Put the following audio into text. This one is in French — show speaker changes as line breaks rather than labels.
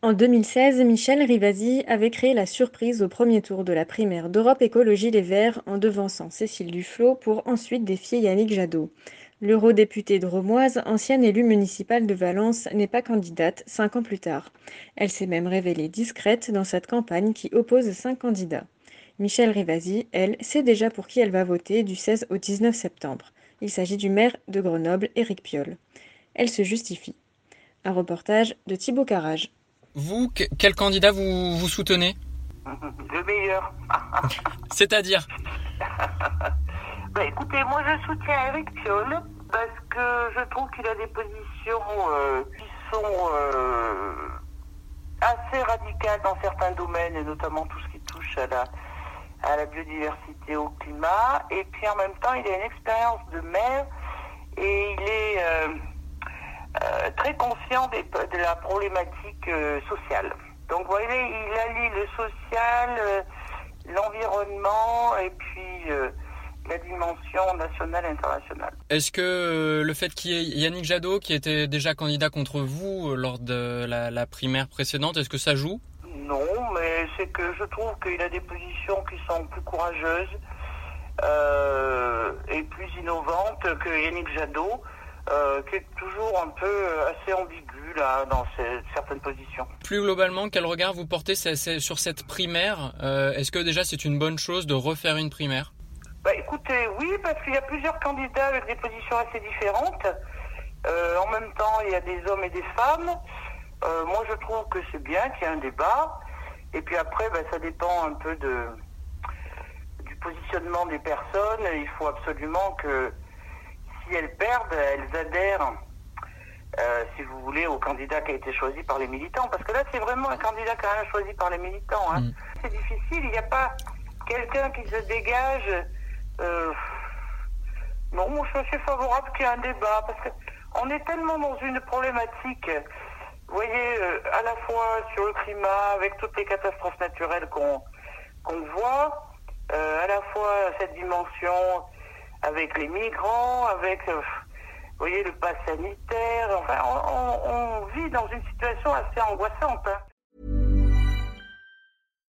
En 2016, Michel Rivasi avait créé la surprise au premier tour de la primaire d'Europe Écologie Les Verts en devançant Cécile Duflot pour ensuite défier Yannick Jadot. L'eurodéputée dromoise, ancienne élue municipale de Valence, n'est pas candidate cinq ans plus tard. Elle s'est même révélée discrète dans cette campagne qui oppose cinq candidats. Michel Rivasi, elle, sait déjà pour qui elle va voter du 16 au 19 septembre. Il s'agit du maire de Grenoble, Éric Piolle. Elle se justifie. Un reportage de Thibaut Carrage.
Vous, quel candidat vous, vous soutenez
Le meilleur.
C'est-à-dire
bah, Écoutez, moi je soutiens Eric Piolle parce que je trouve qu'il a des positions euh, qui sont euh, assez radicales dans certains domaines, et notamment tout ce qui touche à la, à la biodiversité, au climat. Et puis en même temps, il a une expérience de maire et il est euh, euh, très conscient des- de la problématique euh, sociale. Donc vous voyez, il allie le social, euh, l'environnement et puis la dimension nationale et internationale.
Est-ce que le fait qu'il y ait Yannick Jadot, qui était déjà candidat contre vous lors de la, la primaire précédente, est-ce que ça joue?
Non, mais c'est que je trouve qu'il a des positions qui sont plus courageuses et plus innovantes que Yannick Jadot, euh, qui est toujours un peu euh, assez ambigu là dans certaines positions.
Plus globalement, quel regard vous portez sur cette primaire Euh, Est-ce que déjà c'est une bonne chose de refaire une primaire?
Bah, écoutez, oui, parce qu'il y a plusieurs candidats avec des positions assez différentes. Euh, en même temps, il y a des hommes et des femmes. Moi, je trouve que c'est bien qu'il y ait un débat. Et puis après, bah, ça dépend un peu de, du positionnement des personnes. Il faut absolument que si elles perdent, elles adhèrent, euh, si vous voulez, au candidat qui a été choisi par les militants. Parce que là, c'est vraiment un candidat quand même choisi par les militants. hein.
Mm.
C'est difficile. Il n'y a pas quelqu'un qui se dégage. euh, non, moi, je suis favorable qu'il y ait un débat. Parce que on est tellement dans une problématique, vous voyez, euh, à la fois sur le climat, avec toutes les catastrophes naturelles qu'on qu'on voit, euh, à la fois cette dimension avec les migrants, avec, euh, vous voyez, le pass sanitaire. Enfin, on, on- on vit dans une situation assez angoissante. hein.